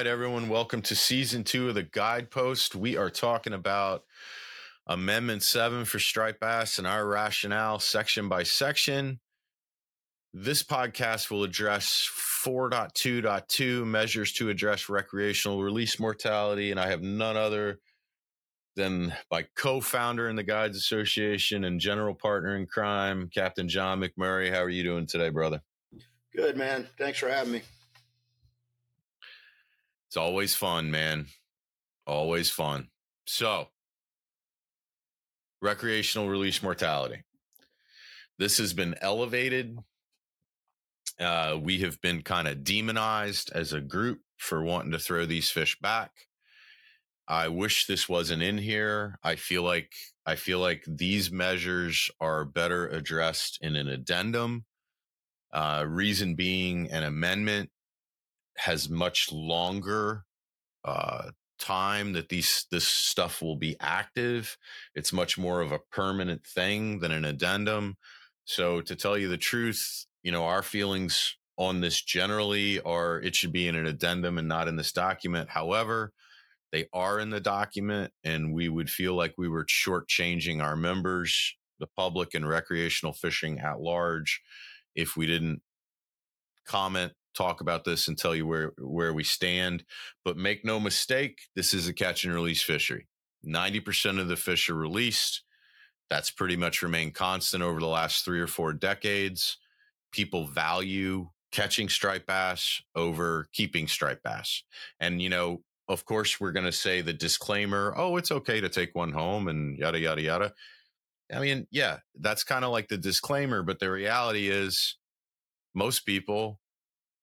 Right, everyone, welcome to season two of the Guidepost. We are talking about Amendment 7 for striped bass and our rationale section by section. This podcast will address 4.2.2 measures to address recreational release mortality, and I have none other than my co-founder in the Guides Association and general partner in crime, Captain John McMurray. How are you doing today, brother? Good, man. Thanks for having me. It's always fun, man. Always fun. So, recreational release mortality. This has been elevated. Uh, we have been kind of demonized as a group for wanting to throw these fish back. I wish this wasn't in here. I feel like I feel like these measures are better addressed in an addendum. Uh, reason being, an amendment has much longer uh, time that these this stuff will be active. It's much more of a permanent thing than an addendum. So to tell you the truth, you know, our feelings on this generally are it should be in an addendum and not in this document. However, they are in the document, and we would feel like we were shortchanging our members, the public, and recreational fishing at large if we didn't comment talk about this and tell you where where we stand. But make no mistake, this is a catch and release fishery. 90% of the fish are released. That's pretty much remained constant over the last three or four decades. People value catching striped bass over keeping striped bass. And, you know, of course, we're going to say the disclaimer oh, it's okay to take one home and yada, yada, yada. I mean, yeah, that's kind of like the disclaimer, but the reality is most people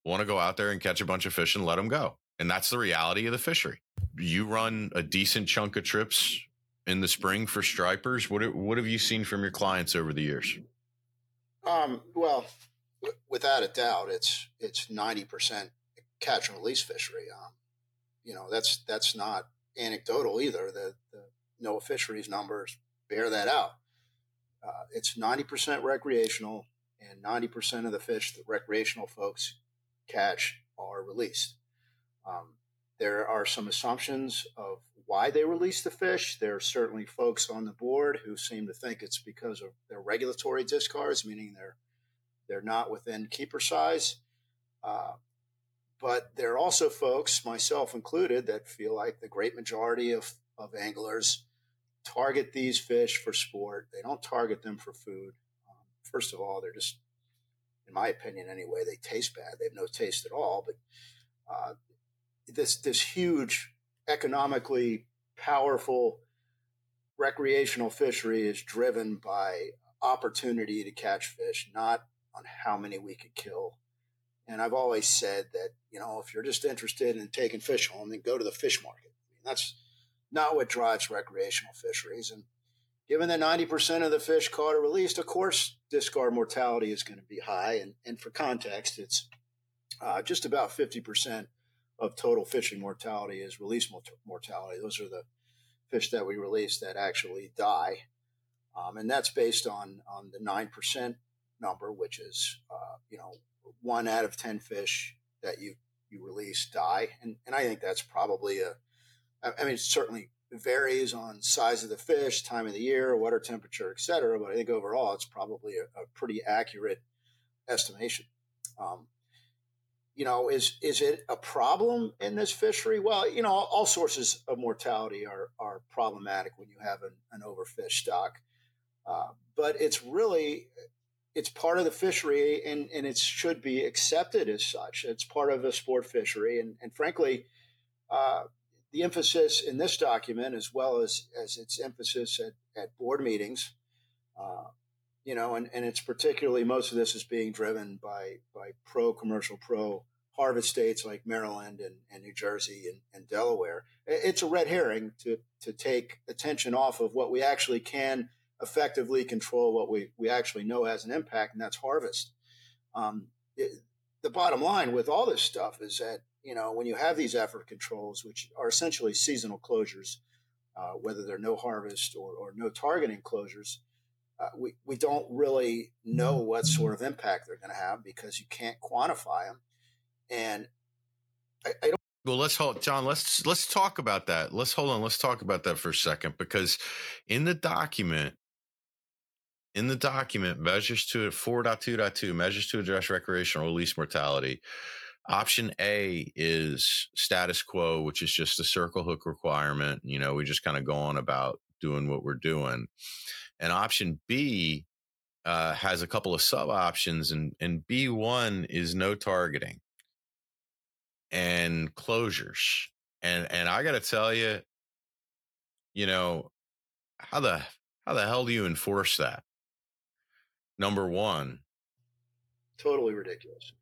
want to go out there and catch a bunch of fish and let them go. And that's the reality of the fishery. You run a decent chunk of trips in the spring for stripers. What what have you seen from your clients over the years? Um, well, w- without a doubt, it's it's ninety percent catch and release fishery. Um, you know, that's that's not anecdotal either. The, the NOAA fisheries numbers bear that out. Uh, it's ninety percent recreational, and ninety percent of the fish that recreational folks catch are released. Um, there are some assumptions of why they release the fish. There are certainly folks on the board who seem to think it's because of their regulatory discards, meaning they're they're not within keeper size. Uh, but there are also folks, myself included, that feel like the great majority of, of anglers target these fish for sport. They don't target them for food. Um, first of all, they're just in my opinion anyway, they taste bad. They have no taste at all. But uh, this this huge economically powerful recreational fishery is driven by opportunity to catch fish, not on how many we could kill. And I've always said that you know if you're just interested in taking fish home, then go to the fish market. I mean, that's not what drives recreational fisheries. And given that 90% of the fish caught or released, of course, discard mortality is going to be high. And, and for context, it's uh, just about 50% of total fishing mortality is release mortality. Those are the fish that we release that actually die. Um, and that's based on, on the 9% number, which is, uh, you know, one out of 10 fish that you, you release die. And, and I think that's probably a, I mean, certainly varies on size of the fish, time of the year, water temperature, et cetera. But I think overall, it's probably a, a pretty accurate estimation. Um, you know, is is it a problem in this fishery? Well, you know, all sources of mortality are are problematic when you have an, an overfished stock, uh, but it's really it's part of the fishery and, and it should be accepted as such. It's part of a sport fishery, and and frankly, uh, the emphasis in this document, as well as, as its emphasis at, at board meetings, uh, you know, and, and it's particularly most of this is being driven by by pro commercial, pro harvest states like Maryland and, and New Jersey and, and, Delaware. It's a red herring to, to take attention off of what we actually can effectively control, what we, we actually know has an impact, and that's harvest. Um, it, the bottom line with all this stuff is that, you know, when you have these effort controls, which are essentially seasonal closures, uh, whether they're no harvest or, or no targeting closures, uh, we, we don't really know what sort of impact they're going to have because you can't quantify them. And I, I don't. Well, let's hold, John. Let's let's talk about that. Let's hold on. Let's talk about that for a second because in the document, in the document, measures to 4.2.2 measures to address recreational release mortality. Option A is status quo, which is just a circle hook requirement. You know, we just kind of go on about doing what we're doing. And option B uh, has a couple of sub options, and, and B1 is no targeting and closures. And and I got to tell you, you know, how the how the hell do you enforce that? Number one, totally ridiculous.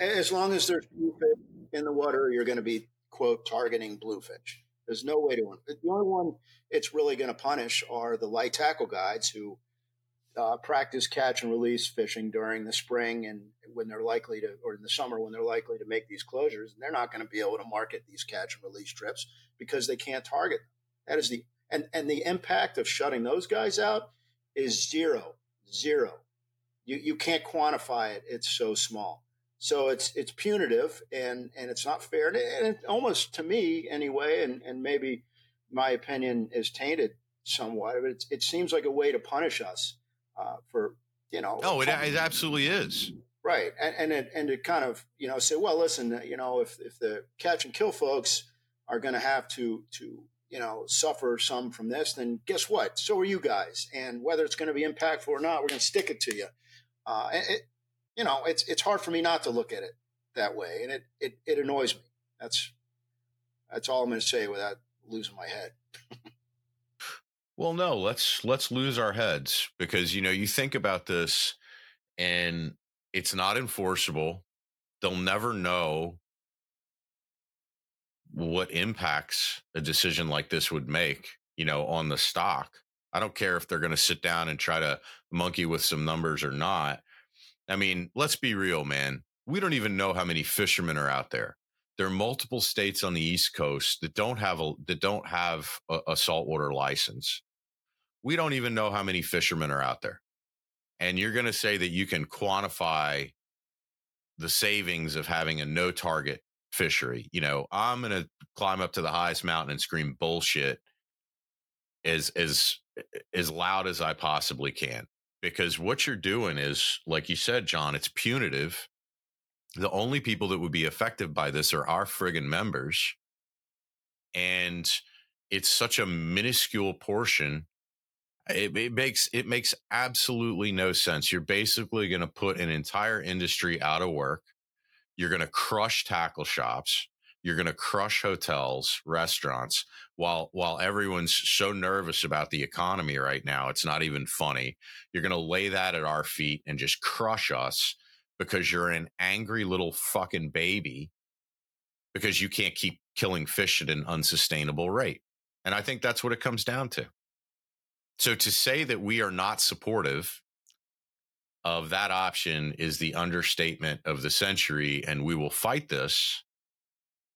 As long as there's bluefish in the water, you're going to be quote targeting bluefish. There's no way to. The only one it's really going to punish are the light tackle guides who uh, practice catch and release fishing during the spring and when they're likely to, or in the summer when they're likely to make these closures. They're not going to be able to market these catch and release trips because they can't target. That is the and and the impact of shutting those guys out is zero, zero. You you can't quantify it. It's so small. So it's it's punitive and and it's not fair. And it almost to me anyway, and and maybe my opinion is tainted somewhat. But it, it seems like a way to punish us uh, for you know. Oh, it, it absolutely is. Right, and and it, and to kind of you know say, well, listen, you know, if if the catch and kill folks are going to have to to you know suffer some from this, then guess what? So are you guys, and whether it's going to be impactful or not, we're going to stick it to you. Uh, it, you know, it's it's hard for me not to look at it that way, and it it, it annoys me. That's that's all I'm going to say without losing my head. Well, no, let's let's lose our heads because you know you think about this and it's not enforceable. They'll never know what impacts a decision like this would make, you know, on the stock. I don't care if they're going to sit down and try to monkey with some numbers or not. I mean, let's be real, man. We don't even know how many fishermen are out there. There are multiple states on the East Coast that don't have a that don't have a, a saltwater license we don't even know how many fishermen are out there. And you're going to say that you can quantify the savings of having a no target fishery. You know, I'm going to climb up to the highest mountain and scream bullshit as as as loud as I possibly can because what you're doing is like you said John, it's punitive. The only people that would be affected by this are our friggin' members. And it's such a minuscule portion it, it, makes it makes absolutely no sense. You're basically going to put an entire industry out of work. You're going to crush tackle shops. You're going to crush hotels, restaurants, while while everyone's so nervous about the economy right now. It's not even funny. You're going to lay that at our feet and just crush us because you're an angry little fucking baby because you can't keep killing fish at an unsustainable rate. And I think that's what it comes down to. So to say that we are not supportive of that option is the understatement of the century. And we will fight this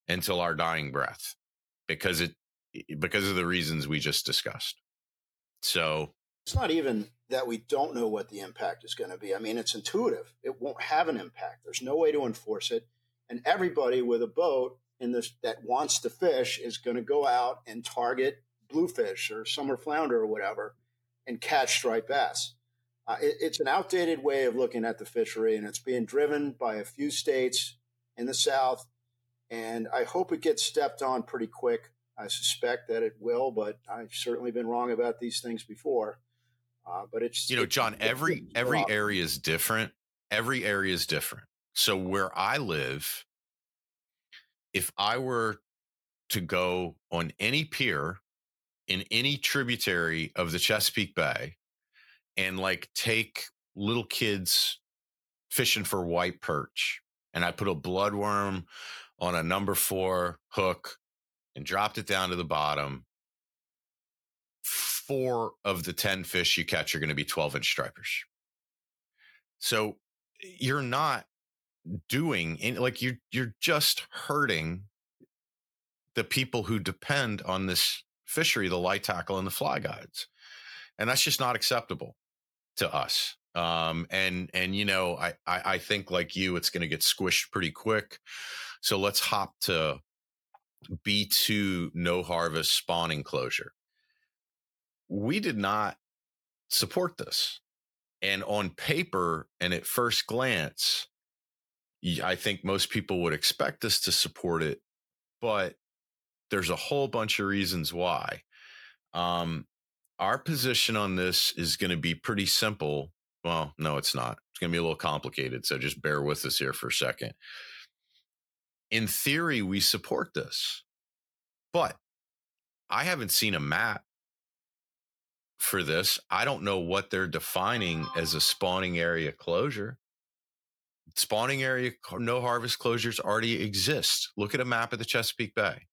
until our dying breath because it, because of the reasons we just discussed. So it's not even that we don't know what the impact is going to be. I mean, it's intuitive. It won't have an impact. There's no way to enforce it. And everybody with a boat in this that wants to fish is going to go out and target bluefish or summer flounder or whatever and catch striped bass. Uh, it, it's an outdated way of looking at the fishery, and it's being driven by a few states in the South. And I hope it gets stepped on pretty quick. I suspect that it will, but I've certainly been wrong about these things before. Uh, but it's you know, John. Every every area is different. Every area is different. So where I live, if I were to go on any pier in any tributary of the Chesapeake Bay and like take little kids fishing for white perch and I put a bloodworm on a number four hook and dropped it down to the bottom, four of the 10 fish you catch are going to be 12 inch stripers. So you're not doing like you're you're just hurting the people who depend on this fishery, the light tackle and the fly guides. And that's just not acceptable to us. Um, and and you know, I, I I think like you, it's gonna get squished pretty quick. So let's hop to B2 no harvest spawning closure. We did not support this. And on paper and at first glance, I think most people would expect us to support it, but there's a whole bunch of reasons why. Um, our position on this is going to be pretty simple. Well, no, it's not. It's going to be a little complicated. So just bear with us here for a second. In theory, we support this, but I haven't seen a map for this. I don't know what they're defining as a spawning area closure spawning area no harvest closures already exist. Look at a map of the Chesapeake Bay.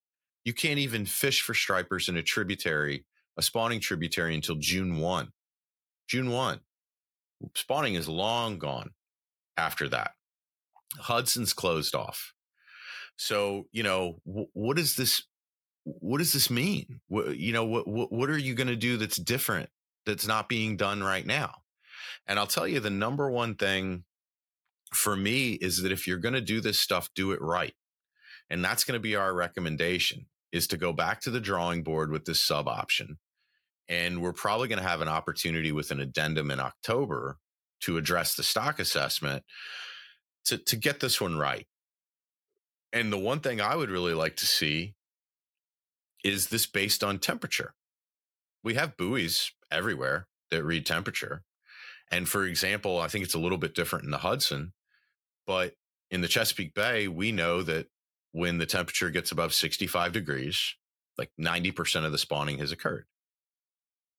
You can't even fish for stripers in a tributary, a spawning tributary until June 1. June 1. Spawning is long gone after that. Hudson's closed off. So, you know, w- what does this what does this mean? You know, what, what what are you going to do that's different that's not being done right now? And I'll tell you the number one thing for me is that if you're going to do this stuff, do it right. And that's going to be our recommendation is to go back to the drawing board with this sub option. And we're probably going to have an opportunity with an addendum in October to address the stock assessment to, to get this one right. And the one thing I would really like to see is this based on temperature. We have buoys everywhere that read temperature. And for example, I think it's a little bit different in the Hudson. But in the Chesapeake Bay, we know that when the temperature gets above 65 degrees, like 90% of the spawning has occurred.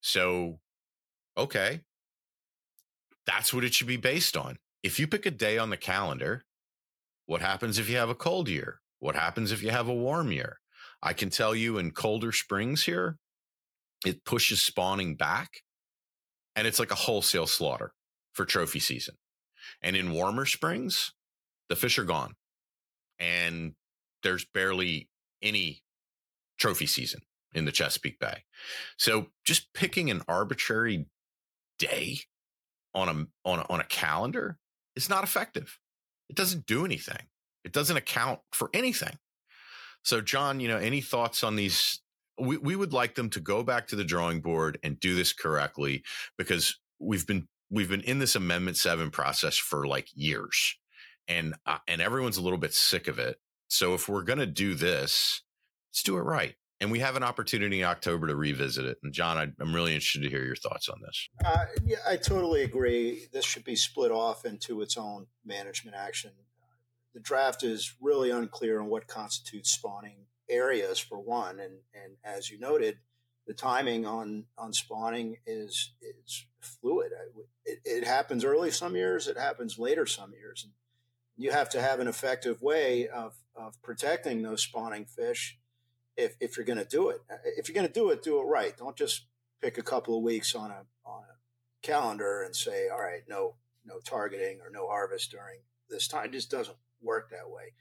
So, okay, that's what it should be based on. If you pick a day on the calendar, what happens if you have a cold year? What happens if you have a warm year? I can tell you in colder springs here, it pushes spawning back and it's like a wholesale slaughter for trophy season. And in warmer springs, the fish are gone and there's barely any trophy season in the Chesapeake Bay. So just picking an arbitrary day on a on a, on a calendar is not effective. It doesn't do anything. It doesn't account for anything. So John, you know, any thoughts on these we, we would like them to go back to the drawing board and do this correctly because we've been we've been in this amendment 7 process for like years and uh, and everyone's a little bit sick of it so if we're to do this let's do it right and we have an opportunity in october to revisit it. And john I, am really interested to hear your thoughts on this. Uh, yeah i totally agree. This should be split off into its own management action. The draft is really unclear on what constitutes spawning areas for one. And and as you noted the timing on on spawning is is fluid. It, it, happens early some years, it happens later some years, and you have to have an effective way of of protecting those spawning fish. If if you're going to do it, if you're going to do it, do it right. Don't just pick a couple of weeks on a on a calendar and say, all right, no no targeting or no harvest during this time. It just doesn't work that way.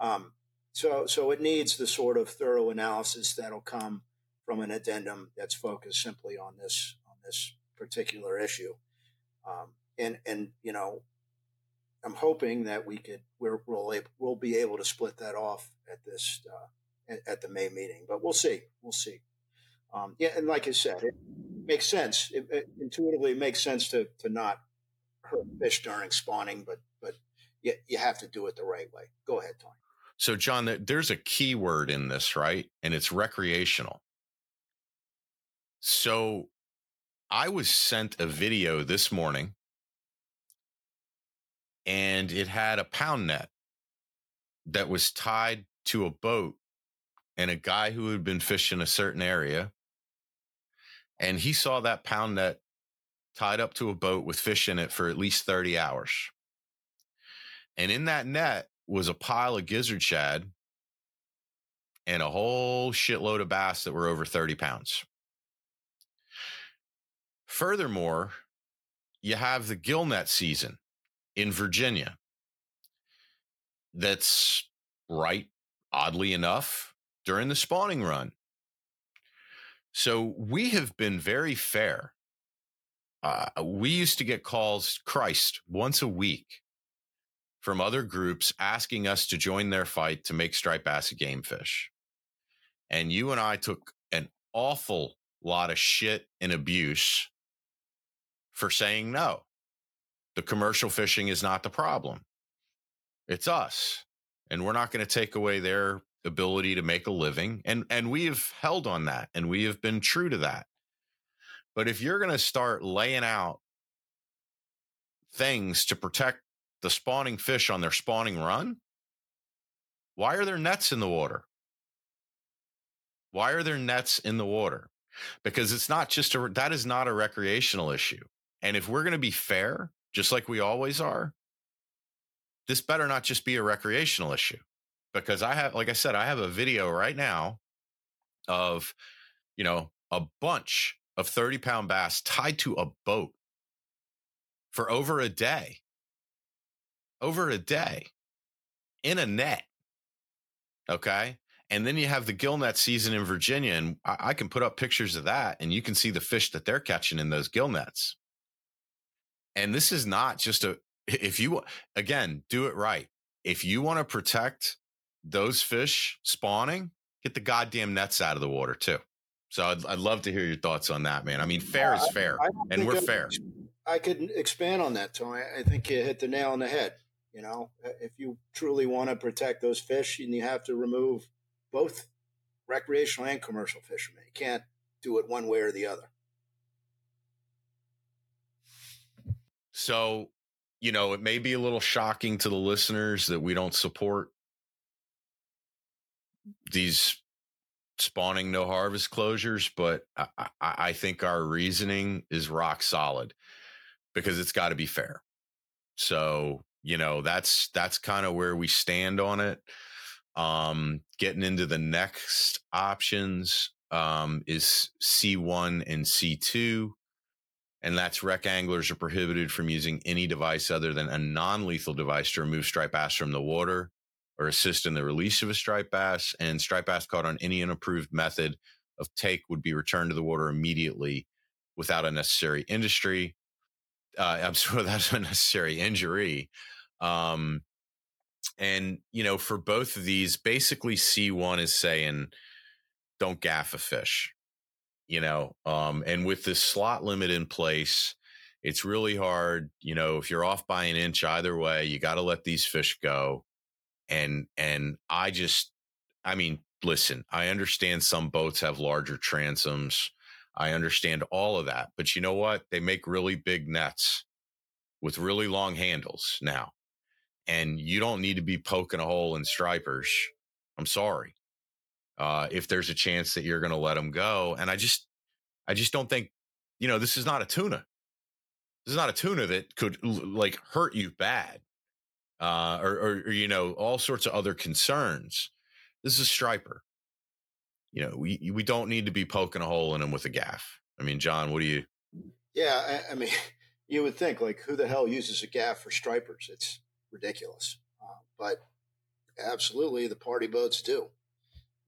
Um, so so it needs the sort of thorough analysis that'll come from an addendum that's focused simply on this on this particular issue. Um, and and you know, I'm hoping that we could we're, we'll we'll be able to split that off at this uh, at, the May meeting, but we'll see. We'll see. Um, yeah, and like I said, it makes sense. It, it intuitively it makes sense to to not hurt fish during spawning, but but you, you have to do it the right way. Go ahead, Tony. So, John, there's a key word in this, right? And it's recreational. So I was sent a video this morning and it had a pound net that was tied to a boat and a guy who had been fishing a certain area. And he saw that pound net tied up to a boat with fish in it for at least 30 hours. And in that net was a pile of gizzard shad and a whole shitload of bass that were over 30 pounds. Furthermore, you have the gillnet season in Virginia. That's right, oddly enough, during the spawning run. So we have been very fair. Uh, we used to get calls, Christ, once a week from other groups asking us to join their fight to make striped bass a game fish. And you and I took an awful lot of shit and abuse for saying no. The commercial fishing is not the problem. It's us. And we're not going to take away their ability to make a living. And and we have held on that and we have been true to that. But if you're going to start laying out things to protect the spawning fish on their spawning run, why are there nets in the water? Why are there nets in the water? Because it's not just a that is not a recreational issue. And if we're going to be fair, just like we always are, this better not just be a recreational issue. Because I have, like I said, I have a video right now of, you know, a bunch of 30 pound bass tied to a boat for over a day. Over a day in a net. Okay. And then you have the gillnet season in Virginia, and I, I, can put up pictures of that, and you can see the fish that they're catching in those gillnets. And this is not just a, if you, again, do it right. If you want to protect those fish spawning, get the goddamn nets out of the water too. So I'd, I'd love to hear your thoughts on that, man. I mean, fair is fair, I, I and we're fair. I could expand on that, Tony. I think you hit the nail on the head. You know, uh, if you truly want to protect those fish, and you have to remove both recreational and commercial fishermen. You can't do it one way or the other. So, you know, it may be a little shocking to the listeners that we don't support these spawning no harvest closures, but I, I, I think our reasoning is rock solid because it's got to be fair. So, you know, that's that's kind of where we stand on it. Um, getting into the next options um, is C1 and C2 and that's rec anglers are prohibited from using any device other than a non-lethal device to remove striped bass from the water or assist in the release of a striped bass. And striped bass caught on any unapproved method of take would be returned to the water immediately without unnecessary industry. Uh, that's unnecessary injury. Um, and you know, for both of these, basically C1 is saying, don't gaff a fish you know um, and with this slot limit in place it's really hard you know if you're off by an inch either way you got to let these fish go and and i just i mean listen i understand some boats have larger transoms i understand all of that but you know what they make really big nets with really long handles now and you don't need to be poking a hole in stripers i'm sorry uh, if there's a chance that you're going to let them go. And I just, I just don't think, you know, this is not a tuna. This is not a tuna that could like hurt you bad, uh, or, or, or you know, all sorts of other concerns. This is a striper. You know, we we don't need to be poking a hole in him with a gaff. I mean, John, what do you? Yeah, I, I mean, you would think like, who the hell uses a gaff for stripers? It's ridiculous. Uh, but absolutely, the party boats do.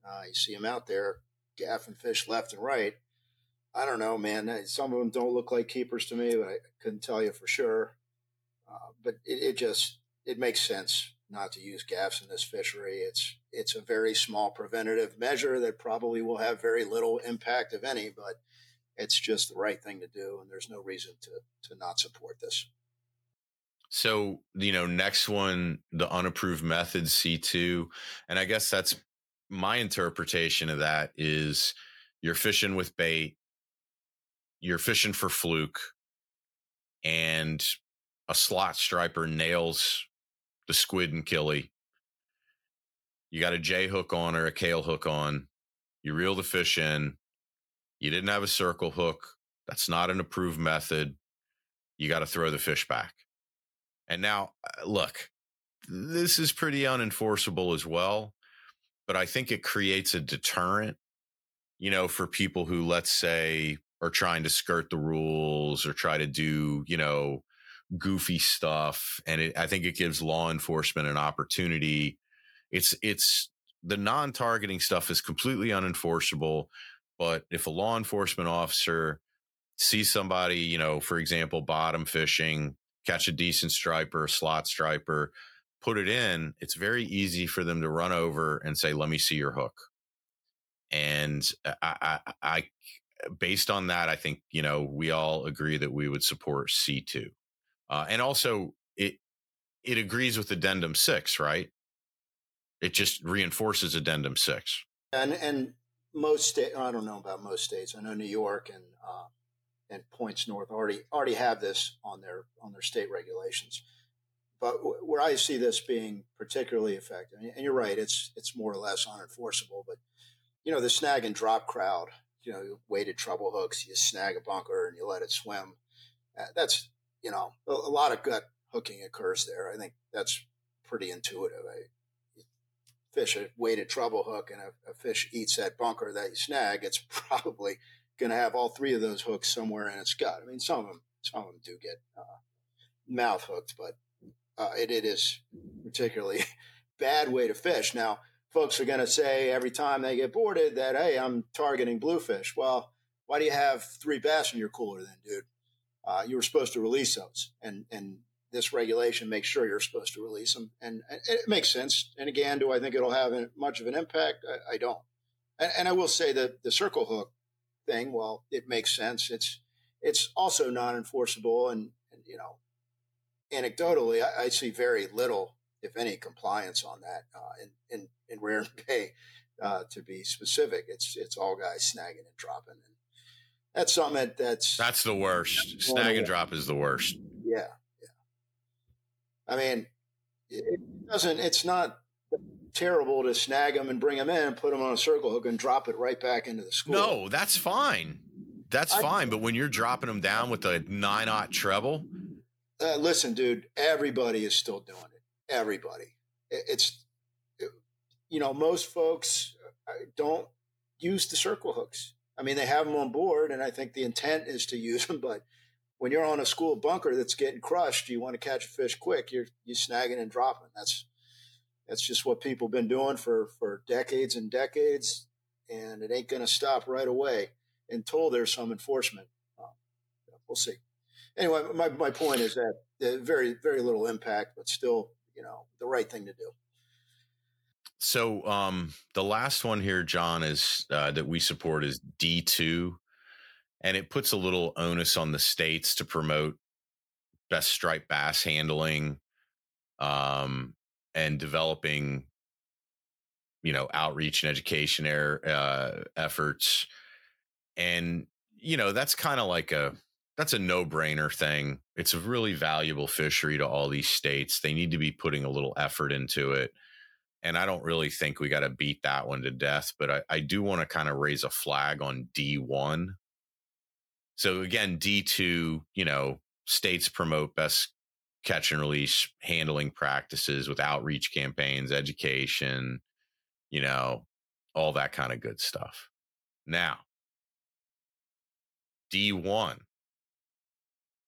Uh, you see them out there gaffing fish left and right. I don't know, man. Some of them don't look like keepers to me, but I couldn't tell you for sure. Uh, but it, it, just it makes sense not to use gaffs in this fishery. It's it's a very small preventative measure that probably will have very little impact, if any. But it's just the right thing to do, and there's no reason to to not support this. So you know, next one, the unapproved method C two, and I guess that's my interpretation of that is you're fishing with bait, you're fishing for fluke, and a slot striper nails the squid and killie. You got a J hook on or a Kahle hook on. You reel the fish in. You didn't have a circle hook. That's not an approved method. You got to throw the fish back. And now, uh, look, this is pretty unenforceable as well, but I think it creates a deterrent, you know, for people who, let's say, are trying to skirt the rules or try to do, you know, goofy stuff. And it, I think it gives law enforcement an opportunity. It's, it's, the non targeting stuff is completely unenforceable. But if a law enforcement officer sees somebody, you know, for example, bottom fishing, catch a decent striper, slot striper, put it in, it's very easy for them to run over and say, "Let me see your hook." And I, I, I based on that, I think you know we all agree that we would support C two, uh, and also it it agrees with Addendum six, right? It just reinforces Addendum six. And and most state, I don't know about most states. I know New York and uh, and points north already already have this on their on their state regulations. But w- where I see this being particularly effective, and you're right, it's it's more or less unenforceable. But you know, the snag and drop crowd, you know, weighted treble hooks, you snag a bunker and you let it swim. Uh, that's you know, a, a, lot of gut hooking occurs there. I think that's pretty intuitive. I, fish a weighted treble hook and a, a, fish eats that bunker that you snag, it's probably going to have all three of those hooks somewhere in its gut. I mean, some of them, some of them do get uh, mouth hooked, but uh, it, it is particularly bad way to fish. Now, folks are going to say every time they get boarded that, hey, I'm targeting bluefish. Well, why do you have three bass in your cooler then, dude? Uh, you were supposed to release those, and and this regulation makes sure you're supposed to release them, and, and it makes sense. And again, do I think it'll have much of an impact? I, I don't. And, and, I will say that the circle hook thing, well, it makes sense. It's it's also non-enforceable, and, and you know, anecdotally, I, I, see very little, if any, compliance on that uh, in, in in Raritan Bay. Uh, to be specific, it's it's all guys snagging and dropping, and that's something that, that's that's the worst. Snag and drop is the worst. Yeah, yeah. I mean, it doesn't. It's not terrible to snag them and bring them in, and put them on a circle hook, and drop it right back into the school. No, that's fine. That's I, fine. But when you're dropping them down with a nine aught treble, uh, listen, dude, everybody is still doing it. Everybody. It, it's it, you know most folks uh, don't use the circle hooks. I mean, they have them on board, and I think the intent is to use them. But when you're on a school bunker that's getting crushed, you want to catch a fish quick. You're you snagging and dropping. That's that's just what people have been doing for, for decades and decades, and it ain't going to stop right away until there's some enforcement. Uh, we'll see. Anyway, my, my point is that very, very little impact, but still, you know, the right thing to do. So um, the last one here, John, is uh, that we support is D two, and it puts a little onus on the states to promote best striped bass handling, um, and developing you know outreach and education er, uh, efforts. And you know that's kind of like a that's a no-brainer thing. It's a really valuable fishery to all these states. They need to be putting a little effort into it and i don't really think we got to beat that one to death but i, I do want to kind of raise a flag on d1 so again d2 you know states promote best catch and release handling practices with outreach campaigns, education, you know, all that kind of good stuff. Now, D1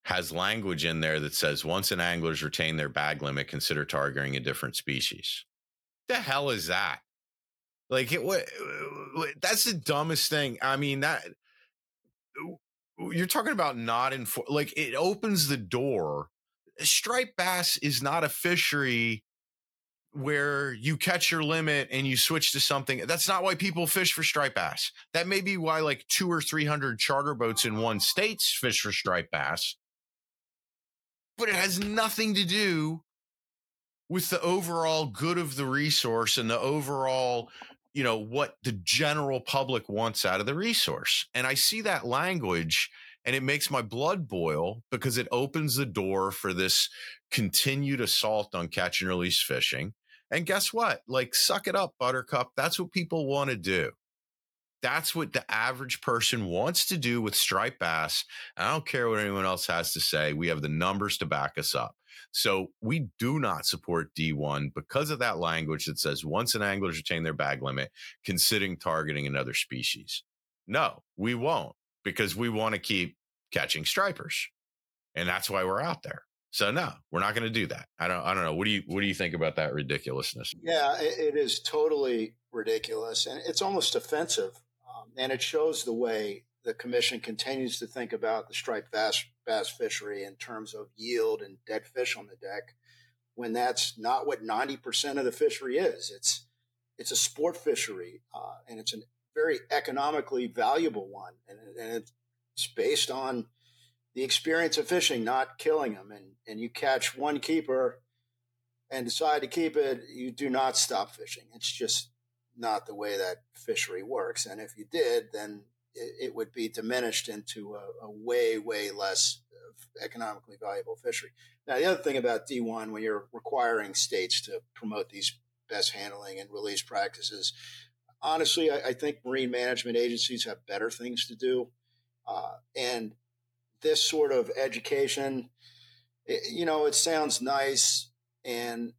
has language in there that says once an angler's retained their bag limit, consider targeting a different species. The hell is that? Like it, what, uh, that's the dumbest thing. I mean that you're talking about not in for like it opens the door striped bass is not a fishery where you catch your limit and you switch to something. That's not why people fish for striped bass. That may be why like two or 300 charter boats in one state fish for striped bass. But it has nothing to do with the overall good of the resource and the overall, you know, what the general public wants out of the resource. And I see that language and it makes my blood boil because it opens the door for this continued assault on catch and release fishing. And guess what? Like, suck it up, Buttercup. That's what people want to do. That's what the average person wants to do with striped bass. I don't care what anyone else has to say. We have the numbers to back us up. So we do not support D1 because of that language that says once an angler's attained their bag limit, considering targeting another species. No, we won't because we want to keep catching stripers. And that's why we're out there. So no, we're not going to do that. I don't. I don't know. What do you What do you think about that ridiculousness? Yeah, it, it is totally ridiculous, and it's almost offensive. Um, and it shows the way the commission continues to think about the striped bass, bass fishery in terms of yield and dead fish on the deck, when that's not what ninety percent of the fishery is. It's it's a sport fishery, uh, and it's a very economically valuable one, and, and it's based on the experience of fishing, not killing them. And, and you catch one keeper and decide to keep it, you do not stop fishing. It's just not the way that fishery works. And if you did, then it, it would be diminished into a, a, way, way less economically valuable fishery. Now, the other thing about D1, when you're requiring states to promote these best handling and release practices, honestly, I, I think marine management agencies have better things to do. Uh, and this sort of education, it, you know, it sounds nice. And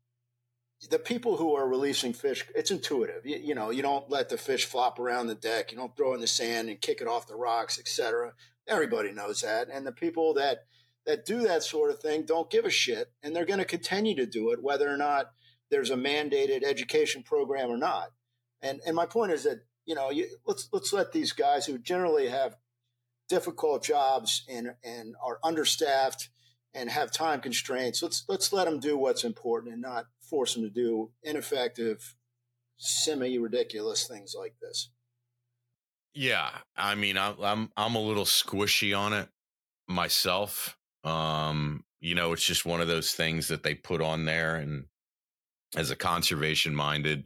the people who are releasing fish, it's intuitive. You, you, know, you don't let the fish flop around the deck. You don't throw in the sand and kick it off the rocks, etc. Everybody knows that. And the people that that do that sort of thing don't give a shit, and they're going to continue to do it, whether or not there's a mandated education program or not. And and my point is that you know, you, let's let's let these guys who generally have difficult jobs and and are understaffed and have time constraints. Let's let's let them do what's important and not force them to do ineffective, semi ridiculous things like this. Yeah, I mean, I'm I'm I'm a little squishy on it myself. Um, you know, it's just one of those things that they put on there, and as a conservation minded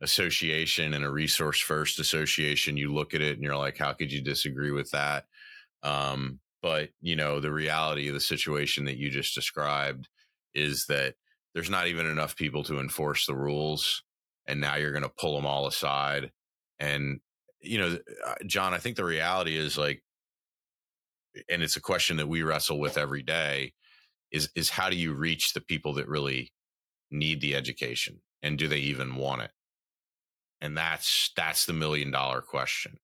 association and a resource first association, you look at it and you're like, how could you disagree with that? Um, but you know, the reality of the situation that you just described is that there's not even enough people to enforce the rules, and now you're going to pull them all aside. And you know, John, I think the reality is like, and it's a question that we wrestle with every day, is is how do you reach the people that really need the education, and do they even want it? and that's that's the million dollar question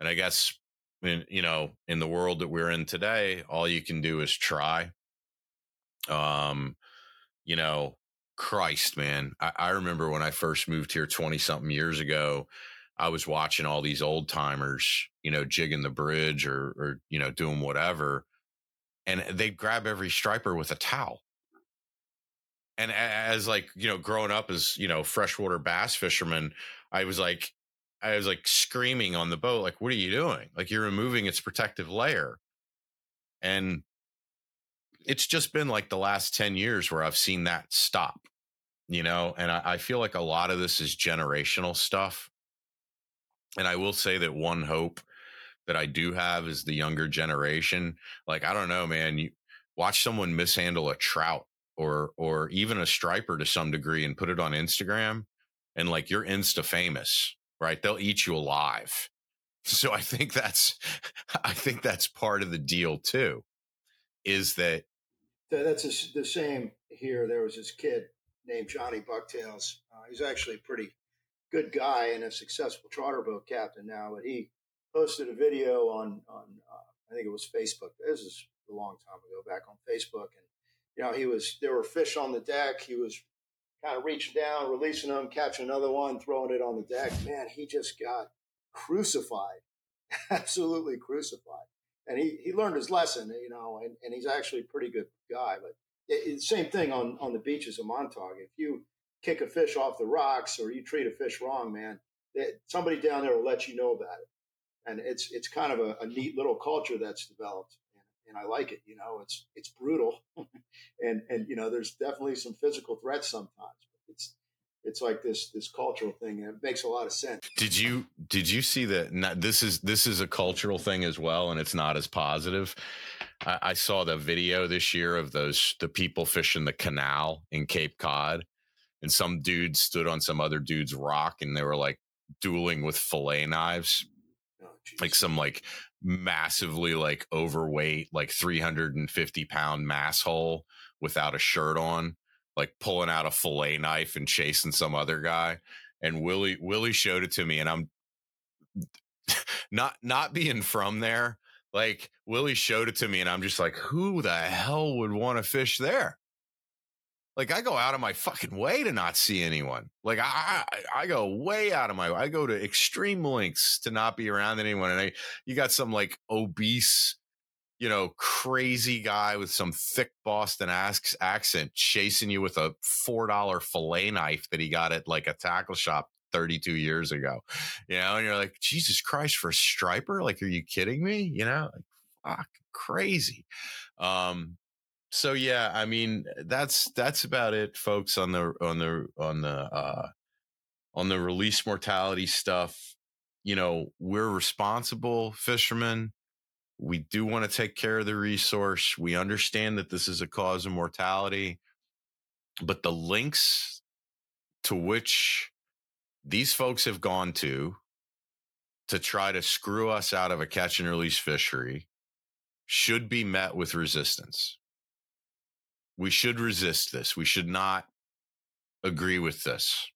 and i guess in you know in the world that we're in today all you can do is try. Um you know christ man I, I remember when i first moved here 20 something years ago i was watching all these old timers you know jigging the bridge or or you know doing whatever and they'd grab every striper with a towel. And as like you know growing up as you know freshwater bass fisherman i was like i was like screaming on the boat like what are you doing? Like you're removing its protective layer. And it's just been like the last 10 years where i've seen that stop you know? And I, I feel like a lot of this is generational stuff. And i will say that one hope that i do have is the younger generation. Like i don't know man you watch someone mishandle a trout or or even a striper to some degree and put it on Instagram and like you're insta famous, right? They'll eat you alive. So I think that's I think that's part of the deal too. Is that that's a, the same here. There was this kid named Johnny Bucktails. Uh, he's actually a pretty good guy and a successful charter boat captain now. But he posted a video on on uh, I think it was Facebook. This is a long time ago, back on Facebook, and you know, he was there were fish on the deck. He was kind of reaching down, releasing them, catching another one, throwing it on the deck. Man, he just got crucified, absolutely crucified. And he, he learned his lesson, you know, and, and he's actually a pretty good guy. But it, it, same thing on, on the beaches of Montauk. If you kick a fish off the rocks or you treat a fish wrong, man, it, somebody down there will let you know about it. And it's it's kind of a, a neat little culture that's developed and I like it. You know, it's it's brutal, and and you know, there's definitely some physical threats sometimes. But it's it's like this this cultural thing, and it makes a lot of sense. Did you did you see that? Not, This is this is a cultural thing as well, and it's not as positive. I, I saw the video this year of those the people fishing the canal in Cape Cod, and some dude stood on some other dude's rock, and they were like dueling with fillet knives like some like massively like overweight like 350 pound mass hole without a shirt on like pulling out a fillet knife and chasing some other guy. And willie willie showed it to me and i'm not not being from there like willie showed it to me and i'm just like who the hell would want to fish there like I go out of my fucking way to not see anyone. Like I, I, I go way out of my. I go to extreme lengths to not be around anyone. And I, you got some like obese, you know, crazy guy with some thick Boston ac- accent chasing you with a four dollar fillet knife that he got at like a tackle shop 32 years ago. You know, and you're like, Jesus Christ, for a striper? Like, are you kidding me? You know, like, fuck, crazy. Um, so yeah, I mean that's that's about it, folks, on the on the on the uh on the release mortality stuff. You know, we're responsible fishermen. We do want to take care of the resource. We understand that this is a cause of mortality, but the links to which these folks have gone to to try to screw us out of a catch and release fishery should be met with resistance we should resist this. We should not agree with this.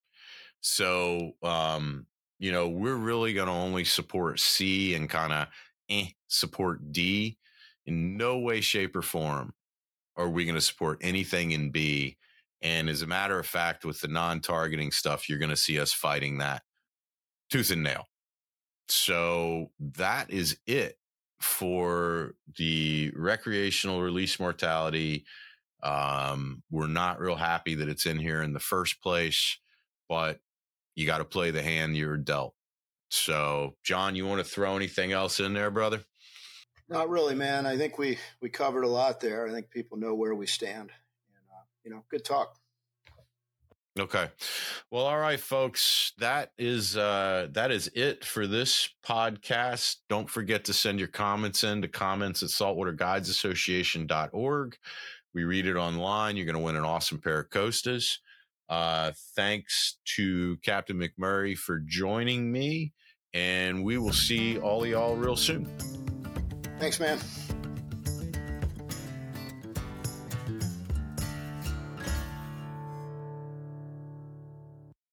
So, um, you know, we're really going to only support C and kind of eh, support D. In no way, shape, or form are we going to support anything in B. And as a matter of fact, with the non targeting stuff, you're going to see us fighting that tooth and nail. So that is it for the recreational release mortality um, we're not real happy that it's in here in the first place, but you got to play the hand you're dealt. So, John, you want to throw anything else in there, brother? Not really, man. I think we we covered a lot there. I think people know where we stand. And uh, you know, good talk. Okay. Well, all right, folks. That is uh that is it for this podcast. Don't forget to send your comments in to comments at saltwaterguidesassociation.org. We read it online. You're going to win an awesome pair of Costas. Uh, thanks to Captain McMurray for joining me, and we will see all y'all real soon. Thanks, man.